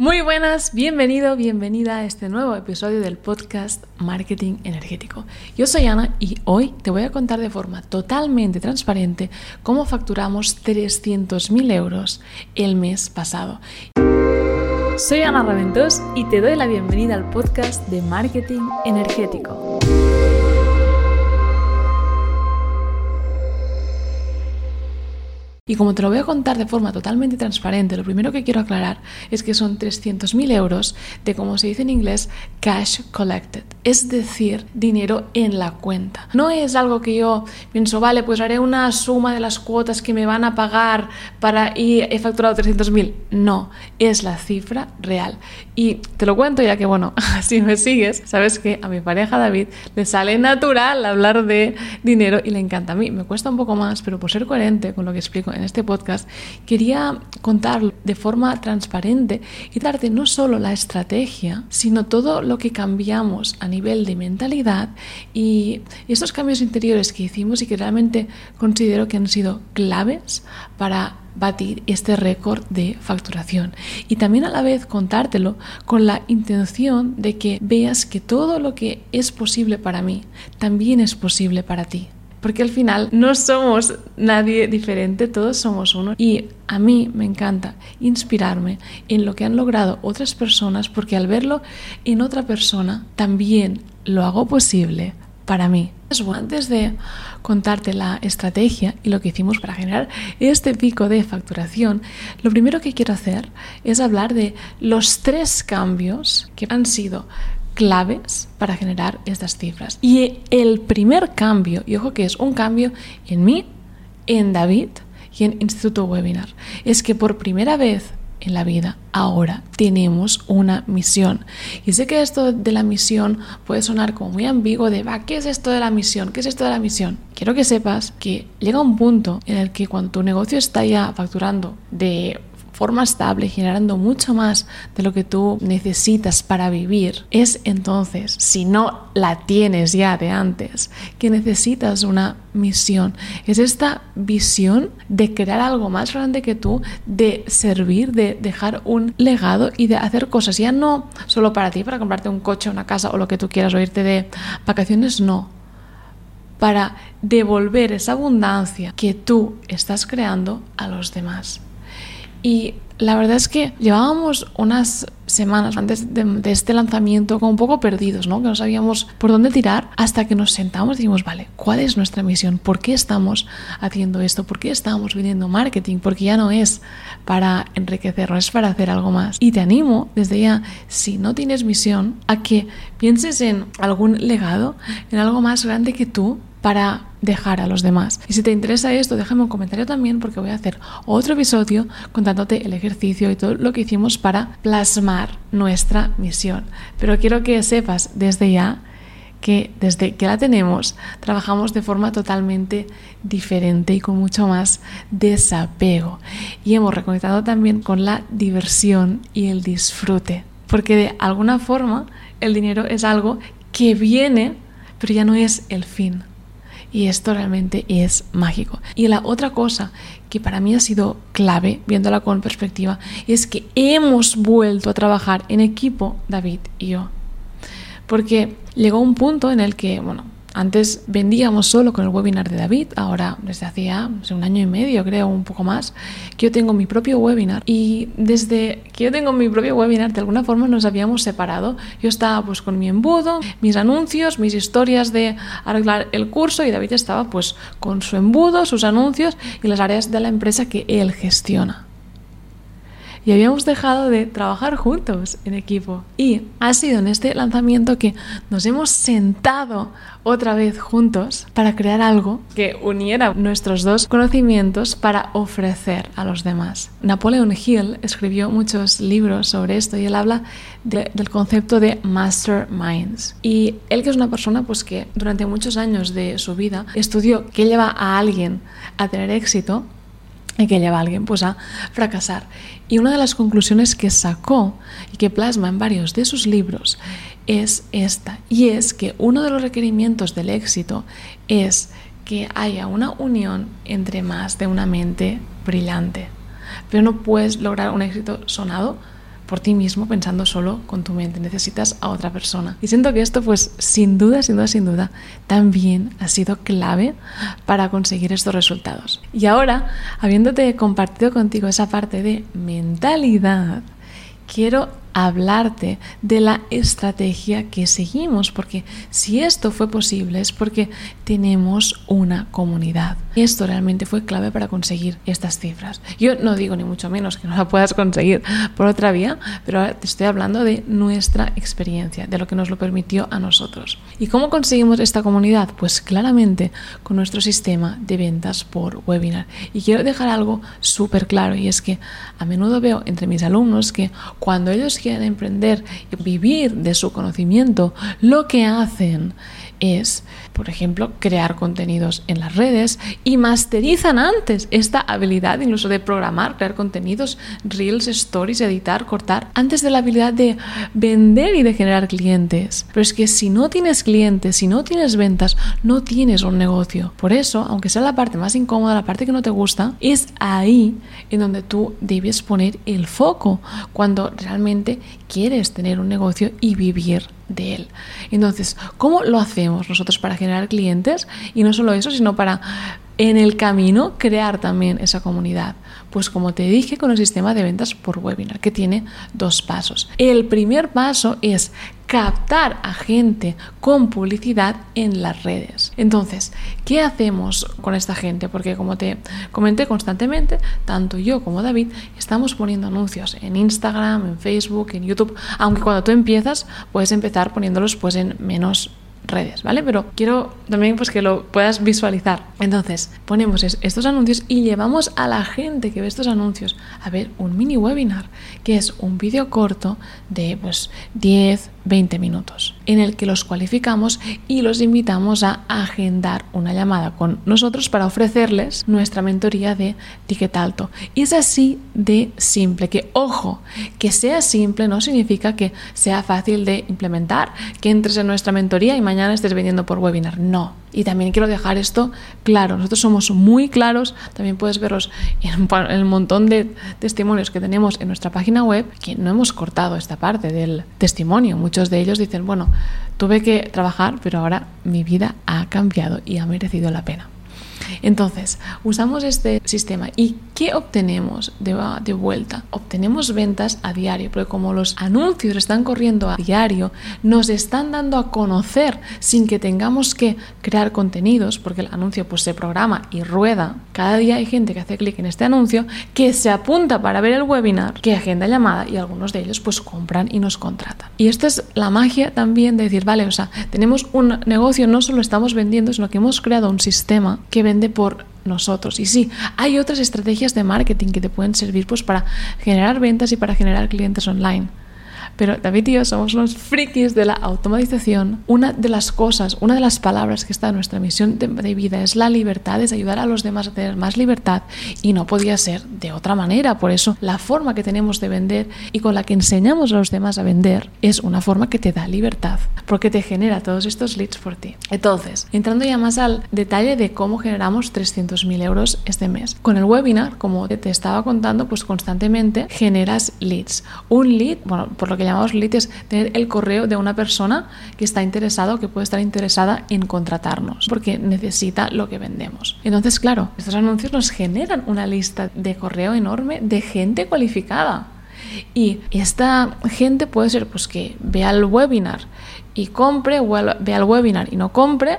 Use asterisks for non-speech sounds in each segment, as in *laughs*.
Muy buenas, bienvenido, bienvenida a este nuevo episodio del podcast Marketing Energético. Yo soy Ana y hoy te voy a contar de forma totalmente transparente cómo facturamos 300.000 euros el mes pasado. Soy Ana Raventós y te doy la bienvenida al podcast de Marketing Energético. Y como te lo voy a contar de forma totalmente transparente, lo primero que quiero aclarar es que son 300.000 euros de, como se dice en inglés, cash collected, es decir, dinero en la cuenta. No es algo que yo pienso, vale, pues haré una suma de las cuotas que me van a pagar para y he facturado 300.000. No, es la cifra real. Y te lo cuento ya que, bueno, *laughs* si me sigues, sabes que a mi pareja David le sale natural hablar de dinero y le encanta. A mí me cuesta un poco más, pero por ser coherente con lo que explico en este podcast, quería contar de forma transparente y darte no solo la estrategia, sino todo lo que cambiamos a nivel de mentalidad y estos cambios interiores que hicimos y que realmente considero que han sido claves para batir este récord de facturación. Y también a la vez contártelo con la intención de que veas que todo lo que es posible para mí también es posible para ti porque al final no somos nadie diferente, todos somos uno. Y a mí me encanta inspirarme en lo que han logrado otras personas, porque al verlo en otra persona, también lo hago posible para mí. Antes de contarte la estrategia y lo que hicimos para generar este pico de facturación, lo primero que quiero hacer es hablar de los tres cambios que han sido claves para generar estas cifras. Y el primer cambio, y ojo que es un cambio en mí, en David y en Instituto Webinar, es que por primera vez en la vida ahora tenemos una misión. Y sé que esto de la misión puede sonar como muy ambiguo de, va, ¿qué es esto de la misión? ¿Qué es esto de la misión? Quiero que sepas que llega un punto en el que cuando tu negocio está ya facturando de forma estable, generando mucho más de lo que tú necesitas para vivir, es entonces, si no la tienes ya de antes, que necesitas una misión. Es esta visión de crear algo más grande que tú, de servir, de dejar un legado y de hacer cosas ya no solo para ti, para comprarte un coche, una casa o lo que tú quieras o irte de vacaciones, no para devolver esa abundancia que tú estás creando a los demás. Y la verdad es que llevábamos unas semanas antes de, este lanzamiento como un poco perdidos, ¿no? Que no sabíamos por dónde tirar hasta que nos sentamos y dijimos, vale, ¿cuál es nuestra misión? ¿Por qué estamos haciendo esto? ¿Por qué estamos vendiendo marketing? Porque ya no es para enriquecernos, es para hacer algo más. Y te animo desde ya, si no tienes misión, a que pienses en algún legado, en algo más grande que tú para dejar a los demás. Y si te interesa esto, déjame un comentario también porque voy a hacer otro episodio contándote el ejercicio y todo lo que hicimos para plasmar nuestra misión. Pero quiero que sepas desde ya que desde que la tenemos trabajamos de forma totalmente diferente y con mucho más desapego. Y hemos reconectado también con la diversión y el disfrute. Porque de alguna forma el dinero es algo que viene, pero ya no es el fin. Y esto realmente es mágico. Y la otra cosa que para mí ha sido clave, viéndola con perspectiva, es que hemos vuelto a trabajar en equipo, David y yo. Porque llegó un punto en el que, bueno, antes vendíamos solo con el webinar de David, ahora desde hacía un año y medio, creo, un poco más, que yo tengo mi propio webinar y desde que yo tengo mi propio webinar, de alguna forma nos habíamos separado. Yo estaba pues con mi embudo, mis anuncios, mis historias de arreglar el curso y David estaba pues con su embudo, sus anuncios y las áreas de la empresa que él gestiona y habíamos dejado de trabajar juntos en equipo. Y ha sido en este lanzamiento que nos hemos sentado otra vez juntos para crear algo que uniera nuestros dos conocimientos para ofrecer a los demás. Napoleon Hill escribió muchos libros sobre esto y él habla del concepto de masterminds. Y él que es una persona pues que durante muchos años de su vida estudió qué lleva a alguien a tener éxito y que lleva a alguien pues a fracasar. Y una de las conclusiones que sacó y que plasma en varios de sus libros es esta, y es que uno de los requerimientos del éxito es que haya una unión entre más de una mente brillante. Pero no puedes lograr un éxito sonado por ti mismo pensando solo con tu mente, necesitas a otra persona. Y siento que esto pues sin duda, sin duda, sin duda, también ha sido clave para conseguir estos resultados. Y ahora, habiéndote compartido contigo esa parte de mentalidad, quiero hablarte de la estrategia que seguimos, porque si esto fue posible es porque tenemos una comunidad. Esto realmente fue clave para conseguir estas cifras. Yo no digo ni mucho menos que no la puedas conseguir por otra vía, pero ahora te estoy hablando de nuestra experiencia, de lo que nos lo permitió a nosotros. ¿Y cómo conseguimos esta comunidad? Pues claramente con nuestro sistema de ventas por webinar. Y quiero dejar algo súper claro y es que a menudo veo entre mis alumnos que cuando ellos quieren emprender y vivir de su conocimiento, lo que hacen es, por ejemplo, crear contenidos en las redes y masterizan antes esta habilidad incluso de programar, crear contenidos, reels, stories, editar, cortar, antes de la habilidad de vender y de generar clientes. Pero es que si no tienes clientes, si no tienes ventas, no tienes un negocio. Por eso, aunque sea la parte más incómoda, la parte que no te gusta, es ahí en donde tú debes poner el foco cuando realmente quieres tener un negocio y vivir de él. Entonces, ¿cómo lo hacemos nosotros para generar clientes? Y no solo eso, sino para en el camino crear también esa comunidad. Pues como te dije con el sistema de ventas por webinar, que tiene dos pasos. El primer paso es captar a gente con publicidad en las redes. Entonces, ¿qué hacemos con esta gente? Porque como te comenté constantemente, tanto yo como David estamos poniendo anuncios en Instagram, en Facebook, en YouTube, aunque cuando tú empiezas puedes empezar poniéndolos pues en menos redes, ¿vale? Pero quiero también pues que lo puedas visualizar. Entonces, ponemos estos anuncios y llevamos a la gente que ve estos anuncios a ver un mini webinar, que es un vídeo corto de pues 10, 20 minutos, en el que los cualificamos y los invitamos a agendar una llamada con nosotros para ofrecerles nuestra mentoría de ticket alto. Y es así de simple, que ojo, que sea simple no significa que sea fácil de implementar, que entres en nuestra mentoría y mañana estés vendiendo por webinar. No, y también quiero dejar esto claro, nosotros somos muy claros, también puedes verlos en el montón de testimonios que tenemos en nuestra página web, que no hemos cortado esta parte del testimonio. Muchos de ellos dicen, bueno, tuve que trabajar, pero ahora mi vida ha cambiado y ha merecido la pena. Entonces, usamos este sistema y ¿qué obtenemos de, vuelta? Obtenemos ventas a diario, porque como los anuncios están corriendo a diario, nos están dando a conocer sin que tengamos que crear contenidos, porque el anuncio pues se programa y rueda. Cada día hay gente que hace clic en este anuncio, que se apunta para ver el webinar, que agenda llamada y algunos de ellos pues compran y nos contratan. Y esto es la magia también de decir, vale, o sea, tenemos un negocio, no solo estamos vendiendo, sino que hemos creado un sistema que vende por nosotros. Y sí, hay otras estrategias de marketing que te pueden servir pues para generar ventas y para generar clientes online. Pero David y yo somos unos frikis de la automatización. Una de las cosas, una de las palabras que está en nuestra misión de, vida es la libertad, es ayudar a los demás a tener más libertad y no podía ser de otra manera. Por eso la forma que tenemos de vender y con la que enseñamos a los demás a vender es una forma que te da libertad, porque te genera todos estos leads por ti. Entonces, entrando ya más al detalle de cómo generamos 300.000 euros este mes. Con el webinar, como te estaba contando, pues constantemente generas leads. Un lead, bueno, por lo que llamamos lead es tener el correo de una persona que está interesada o que puede estar interesada en contratarnos porque necesita lo que vendemos. Entonces, claro, estos anuncios nos generan una lista de correo enorme de gente cualificada. Y esta gente puede ser pues que vea el webinar y compre, o vea el webinar y no compre,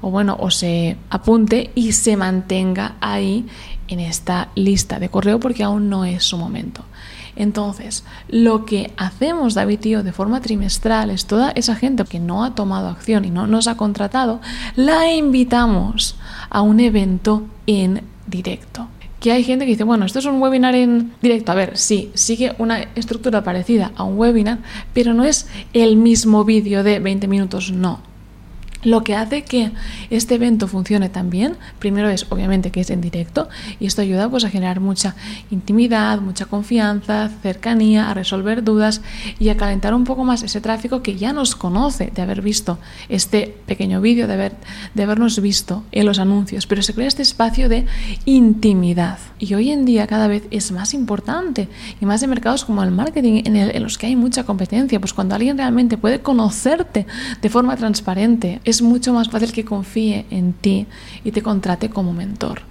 o bueno, o se apunte y se mantenga ahí en esta lista de correo porque aún no es su momento. Entonces, lo que hacemos David y yo de forma trimestral es toda esa gente que no ha tomado acción y no nos ha contratado, la invitamos a un evento en directo que hay gente que dice, bueno, esto es un webinar en directo. A ver, sí, sigue una estructura parecida a un webinar, pero no es el mismo vídeo de 20 minutos, no. Lo que hace que este evento funcione tan bien, primero es obviamente que es en directo y esto ayuda pues a generar mucha intimidad, mucha confianza, cercanía, a resolver dudas y a calentar un poco más ese tráfico que ya nos conoce de haber visto este pequeño vídeo, de, haber, de habernos visto en los anuncios, pero se crea este espacio de intimidad. Y hoy en día cada vez es más importante y más en mercados como el marketing en, en los que hay mucha competencia, pues cuando alguien realmente puede conocerte de forma transparente, es mucho más fácil que confíe en ti y te contrate como mentor.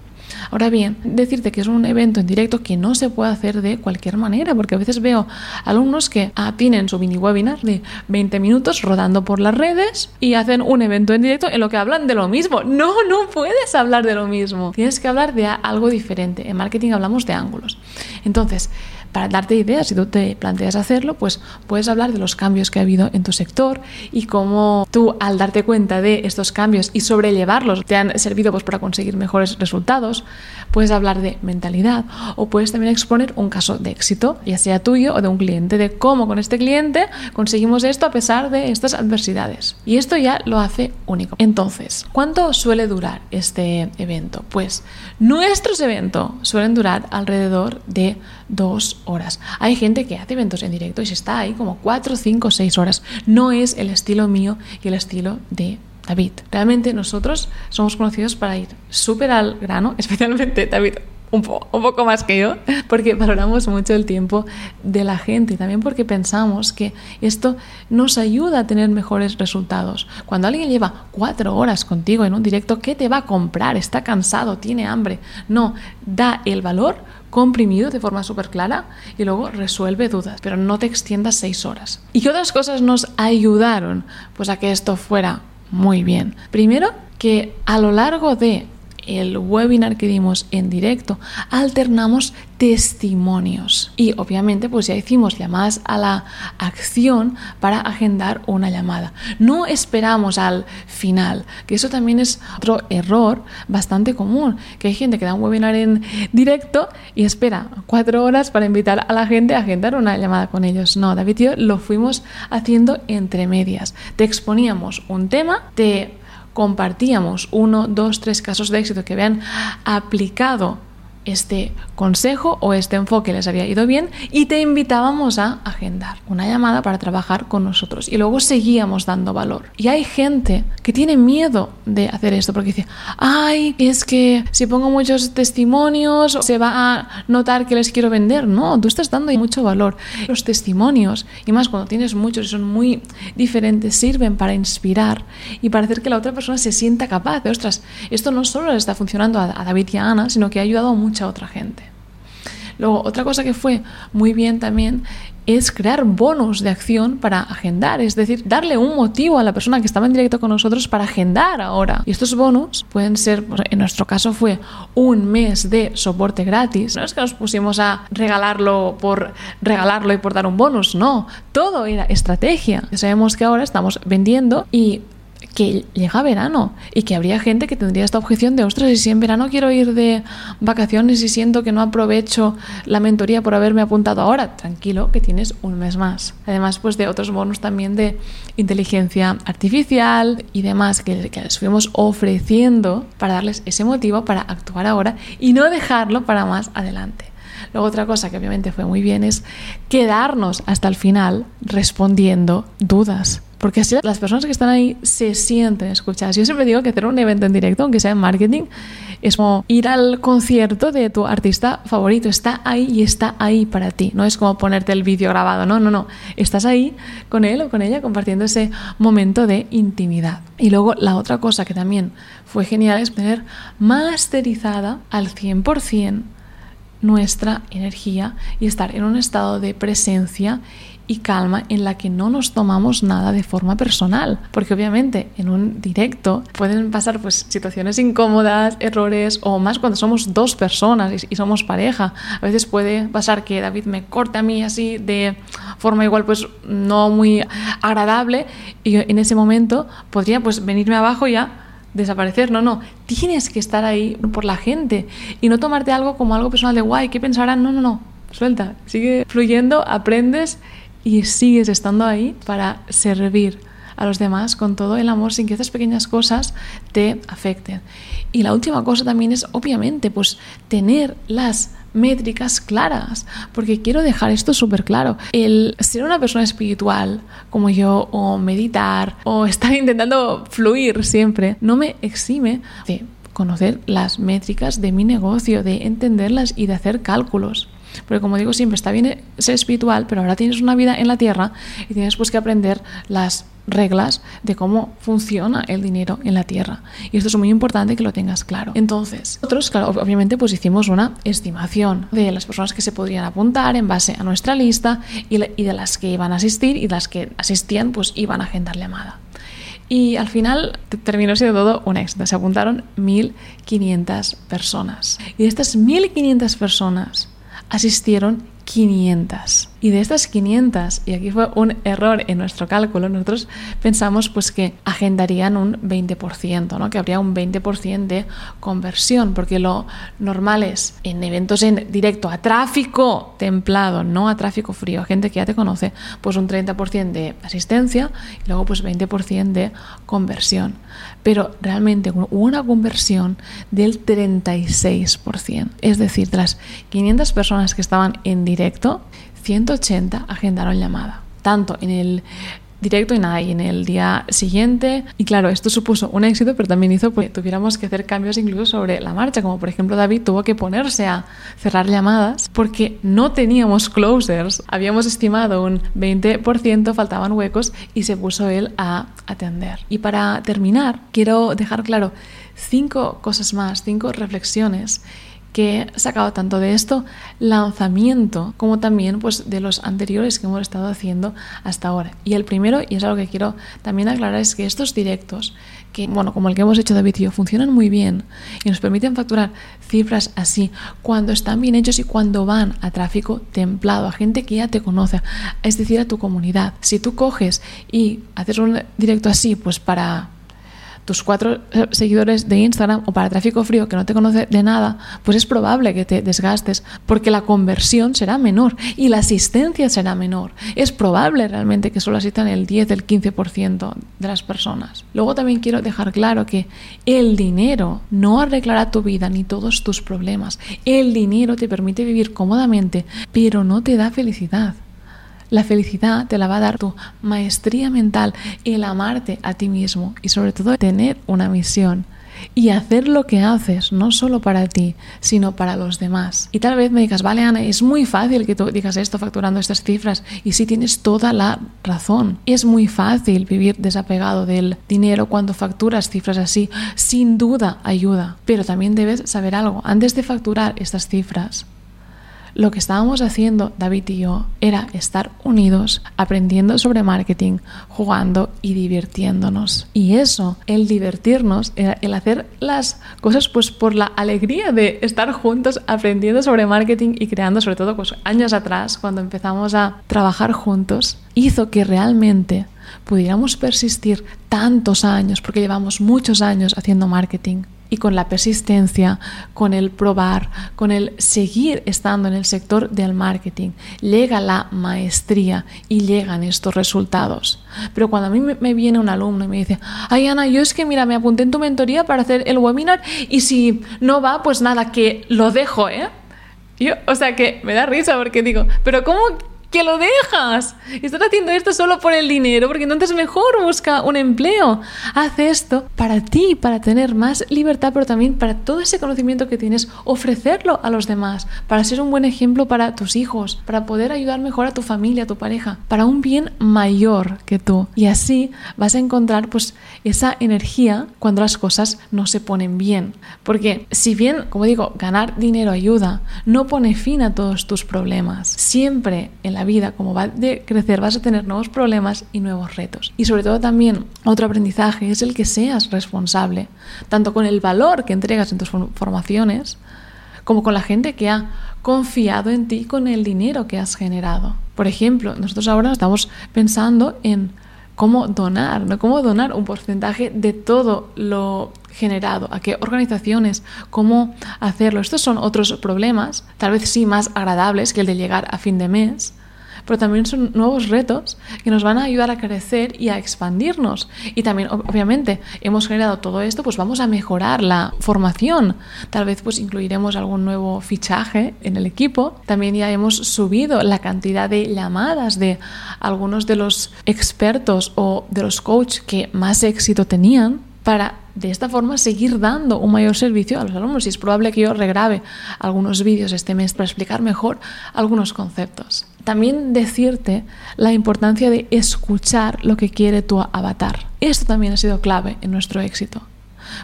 Ahora bien, decirte que es un evento en directo que no se puede hacer de cualquier manera, porque a veces veo alumnos que ah, tienen su mini webinar de 20 minutos rodando por las redes y hacen un evento en directo en lo que hablan de lo mismo. No, no puedes hablar de lo mismo. Tienes que hablar de algo diferente. En marketing hablamos de ángulos. Entonces, para darte ideas, si tú te planteas hacerlo, pues puedes hablar de los cambios que ha habido en tu sector y cómo tú al darte cuenta de estos cambios y sobrellevarlos te han servido pues para conseguir mejores resultados. Puedes hablar de mentalidad o puedes también exponer un caso de éxito, ya sea tuyo o de un cliente, de cómo con este cliente conseguimos esto a pesar de estas adversidades. Y esto ya lo hace único. Entonces, ¿cuánto suele durar este evento? Pues nuestros eventos suelen durar alrededor de dos horas. Hay gente que hace eventos en directo y se está ahí como cuatro, cinco, seis horas. No es el estilo mío y el estilo de David. Realmente nosotros somos conocidos para ir súper al grano, *laughs* especialmente David. Un, un, poco más que yo, porque valoramos mucho el tiempo de la gente también porque pensamos que esto nos ayuda a tener mejores resultados. Cuando alguien lleva cuatro horas contigo en un directo, ¿qué te va a comprar? Está cansado, tiene hambre. No, da el valor comprimido de forma súper clara y luego resuelve dudas, pero no te extiendas seis horas. ¿Y qué otras cosas nos ayudaron pues a que esto fuera muy bien? Primero, que a lo largo de el webinar que dimos en directo, alternamos testimonios. Y obviamente pues ya hicimos llamadas a la acción para agendar una llamada. No esperamos al final, que eso también es otro error bastante común, que hay gente que da un webinar en directo y espera cuatro horas para invitar a la gente a agendar una llamada con ellos. No, David y yo lo fuimos haciendo entre medias. Te exponíamos un tema, te compartíamos uno, dos, tres casos de éxito que habían aplicado este consejo o este enfoque les había ido bien y te invitábamos a agendar una llamada para trabajar con nosotros y luego seguíamos dando valor. Y hay gente que tiene miedo de hacer esto porque dice, ay, es que si pongo muchos testimonios se va a notar que les quiero vender. No, tú estás dando mucho valor. Los testimonios, y más cuando tienes muchos y son muy diferentes, sirven para inspirar y para hacer que la otra persona se sienta capaz de, ostras, esto no solo le está funcionando a, David y a Ana, sino que ha ayudado a mucha otra gente. Luego, otra cosa que fue muy bien también es crear bonos de acción para agendar, es decir, darle un motivo a la persona que estaba en directo con nosotros para agendar ahora. Y estos bonos pueden ser, pues, en nuestro caso fue un mes de soporte gratis. No es que nos pusimos a regalarlo por regalarlo y por dar un bonus, no, todo era estrategia. Sabemos que ahora estamos vendiendo y que llega verano y que habría gente que tendría esta objeción de, ostras, y si en verano quiero ir de vacaciones y siento que no aprovecho la mentoría por haberme apuntado ahora, tranquilo, que tienes un mes más. Además, pues de otros bonos también de inteligencia artificial y demás que, que les fuimos ofreciendo para darles ese motivo para actuar ahora y no dejarlo para más adelante. Luego otra cosa que obviamente fue muy bien es quedarnos hasta el final respondiendo dudas porque así las personas que están ahí se sienten escuchadas. Yo siempre digo que hacer un evento en directo, aunque sea en marketing, es como ir al concierto de tu artista favorito. Está ahí y está ahí para ti. No es como ponerte el vídeo grabado, no, no, no. Estás ahí con él o con ella compartiendo ese momento de intimidad. Y luego la otra cosa que también fue genial es tener masterizada al 100% nuestra energía y estar en un estado de presencia y calma en la que no nos tomamos nada de forma personal, porque obviamente en un directo pueden pasar pues situaciones incómodas, errores o más cuando somos dos personas y, somos pareja. A veces puede pasar que David me corte a mí así de forma igual pues no muy agradable y en ese momento podría pues venirme abajo ya desaparecer, no, no, tienes que estar ahí por la gente y no tomarte algo como algo personal de guay, ¿qué pensarán? No, no, no, suelta, sigue fluyendo, aprendes y sigues estando ahí para servir a los demás con todo el amor sin que estas pequeñas cosas te afecten. Y la última cosa también es, obviamente, pues tener las métricas claras, porque quiero dejar esto súper claro. El ser una persona espiritual como yo, o meditar, o estar *laughs* intentando fluir siempre, no me exime de conocer las métricas de mi negocio, de entenderlas y de hacer cálculos. Porque como digo siempre, está bien ser espiritual, pero ahora tienes una vida en la tierra y tienes pues que aprender las reglas de cómo funciona el dinero en la tierra. Y esto es muy importante que lo tengas claro. Entonces, nosotros, claro, obviamente, pues hicimos una estimación de las personas que se podrían apuntar en base a nuestra lista y, de las que iban a asistir y las que asistían, pues iban a agendar llamada. Y al final terminó siendo todo un éxito. Se apuntaron 1.500 personas. Y de estas 1.500 personas asistieron 500. Y de estas 500, y aquí fue un error en nuestro cálculo, nosotros pensamos pues que agendarían un 20%, ¿no? que habría un 20% de conversión, porque lo normal es en eventos en directo a tráfico templado, no a tráfico frío, gente que ya te conoce, pues un 30% de asistencia y luego pues 20% de conversión. Pero realmente hubo una conversión del 36%, es decir, de las 500 personas que estaban en directo, 180 agendaron llamada, tanto en el directo y nada, y en el día siguiente. Y claro, esto supuso un éxito, pero también hizo que tuviéramos que hacer cambios incluso sobre la marcha, como por ejemplo David tuvo que ponerse a cerrar llamadas porque no teníamos closers, habíamos estimado un 20%, faltaban huecos y se puso él a atender. Y para terminar, quiero dejar claro cinco cosas más, cinco reflexiones que he sacado tanto de esto lanzamiento como también pues de los anteriores que hemos estado haciendo hasta ahora. Y el primero, y es algo que quiero también aclarar, es que estos directos, que bueno, como el que hemos hecho David y yo, funcionan muy bien y nos permiten facturar cifras así cuando están bien hechos y cuando van a tráfico templado, a gente que ya te conoce, es decir, a tu comunidad. Si tú coges y haces un directo así, pues para tus cuatro eh, seguidores de Instagram o para tráfico frío que no te conoce de nada, pues es probable que te desgastes porque la conversión será menor y la asistencia será menor. Es probable realmente que solo asistan el 10, el 15% de las personas. Luego también quiero dejar claro que el dinero no arreglará tu vida ni todos tus problemas. El dinero te permite vivir cómodamente, pero no te da felicidad. La felicidad te la va a dar tu maestría mental, el amarte a ti mismo y sobre todo tener una misión y hacer lo que haces, no solo para ti, sino para los demás. Y tal vez me digas, vale Ana, es muy fácil que tú digas esto facturando estas cifras y sí tienes toda la razón. Es muy fácil vivir desapegado del dinero cuando facturas cifras así, sin duda ayuda, pero también debes saber algo, antes de facturar estas cifras, lo que estábamos haciendo, David y yo, era estar unidos, aprendiendo sobre marketing, jugando y divirtiéndonos. Y eso, el divertirnos, el hacer las cosas pues por la alegría de estar juntos aprendiendo sobre marketing y creando, sobre todo pues años atrás, cuando empezamos a trabajar juntos, hizo que realmente pudiéramos persistir tantos años, porque llevamos muchos años haciendo marketing y con la persistencia, con el probar, con el seguir estando en el sector del marketing, llega la maestría y llegan estos resultados. Pero cuando a mí me viene un alumno y me dice, ay Ana, yo es que mira, me apunté en tu mentoría para hacer el webinar y si no va, pues nada, que lo dejo, ¿eh? Yo, o sea que me da risa porque digo, pero ¿cómo que lo dejas. Estás haciendo esto solo por el dinero, porque entonces mejor busca un empleo. Haz esto para ti, para tener más libertad, pero también para todo ese conocimiento que tienes, ofrecerlo a los demás, para ser un buen ejemplo para tus hijos, para poder ayudar mejor a tu familia, a tu pareja, para un bien mayor que tú. Y así vas a encontrar pues esa energía cuando las cosas no se ponen bien. Porque si bien, como digo, ganar dinero ayuda, no pone fin a todos tus problemas. Siempre en la vida, como va de crecer, vas a tener nuevos problemas y nuevos retos. Y sobre todo también otro aprendizaje es el que seas responsable, tanto con el valor que entregas en tus formaciones, como con la gente que ha confiado en ti con el dinero que has generado. Por ejemplo, nosotros ahora estamos pensando en cómo donar, ¿no? Cómo donar un porcentaje de todo lo generado, a qué organizaciones, cómo hacerlo. Estos son otros problemas, tal vez sí más agradables que el de llegar a fin de mes, pero también son nuevos retos que nos van a ayudar a crecer y a expandirnos. Y también, obviamente, hemos generado todo esto, pues vamos a mejorar la formación. Tal vez pues incluiremos algún nuevo fichaje en el equipo. También ya hemos subido la cantidad de llamadas de algunos de los expertos o de los coaches que más éxito tenían para de esta forma seguir dando un mayor servicio a los alumnos y es probable que yo regrabe algunos vídeos este mes para explicar mejor algunos conceptos. También decirte la importancia de escuchar lo que quiere tu avatar. Esto también ha sido clave en nuestro éxito.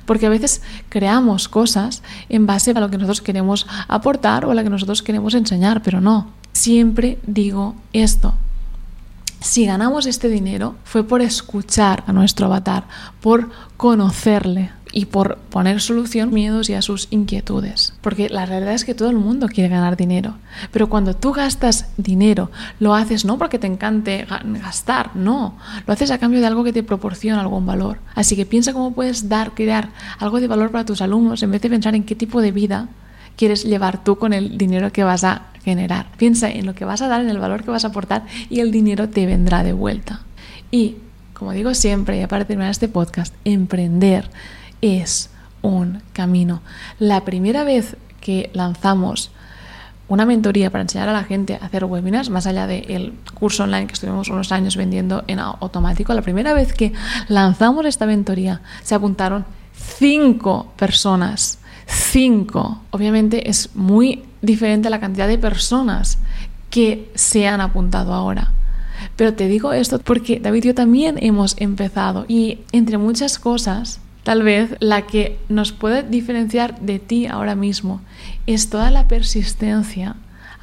Porque a veces creamos cosas en base a lo que nosotros queremos aportar o a lo que nosotros queremos enseñar, pero no. Siempre digo esto, si ganamos este dinero fue por escuchar a nuestro avatar, por conocerle y por poner solución a miedos y a sus inquietudes. Porque la realidad es que todo el mundo quiere ganar dinero. Pero cuando tú gastas dinero, lo haces no porque te encante gastar, no. Lo haces a cambio de algo que te proporciona algún valor. Así que piensa cómo puedes dar, crear algo de valor para tus alumnos en vez de pensar en qué tipo de vida quieres llevar tú con el dinero que vas a generar. Piensa en lo que vas a dar, en el valor que vas a aportar y el dinero te vendrá de vuelta. Y, como digo siempre, ya para terminar este podcast, emprender es un camino. La primera vez que lanzamos una mentoría para enseñar a la gente a hacer webinars, más allá del curso online que estuvimos unos años vendiendo en automático, la primera vez que lanzamos esta mentoría se apuntaron cinco personas Cinco. Obviamente es muy diferente la cantidad de personas que se han apuntado ahora. Pero te digo esto porque David y yo también hemos empezado y entre muchas cosas, tal vez la que nos puede diferenciar de ti ahora mismo es toda la persistencia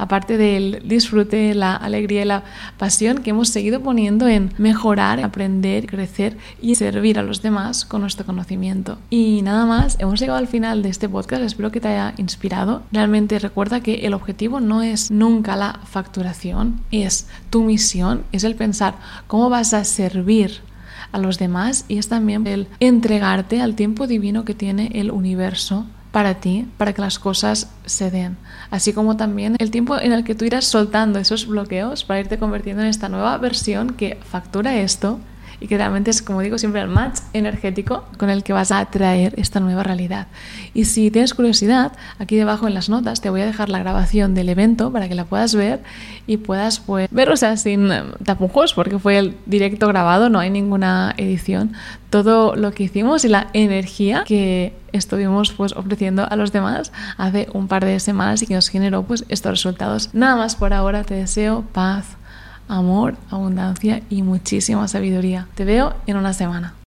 aparte del disfrute, la alegría y la pasión que hemos seguido poniendo en mejorar, aprender, crecer y servir a los demás con nuestro conocimiento. Y nada más, hemos llegado al final de este podcast, espero que te haya inspirado. Realmente recuerda que el objetivo no es nunca la facturación, es tu misión, es el pensar cómo vas a servir a los demás y es también el entregarte al tiempo divino que tiene el universo para ti, para que las cosas se den. Así como también el tiempo en el que tú irás soltando esos bloqueos para irte convirtiendo en esta nueva versión que factura esto y que realmente es, como digo siempre, el match energético con el que vas a atraer esta nueva realidad. Y si tienes curiosidad, aquí debajo en las notas te voy a dejar la grabación del evento para que la puedas ver y puedas pues, ver, o sea, sin eh, tapujos, porque fue el directo grabado, no hay ninguna edición. Todo lo que hicimos y la energía que estuvimos pues ofreciendo a los demás hace un par de semanas y que nos generó pues estos resultados. Nada más por ahora, te deseo paz, amor, abundancia y muchísima sabiduría. Te veo en una semana.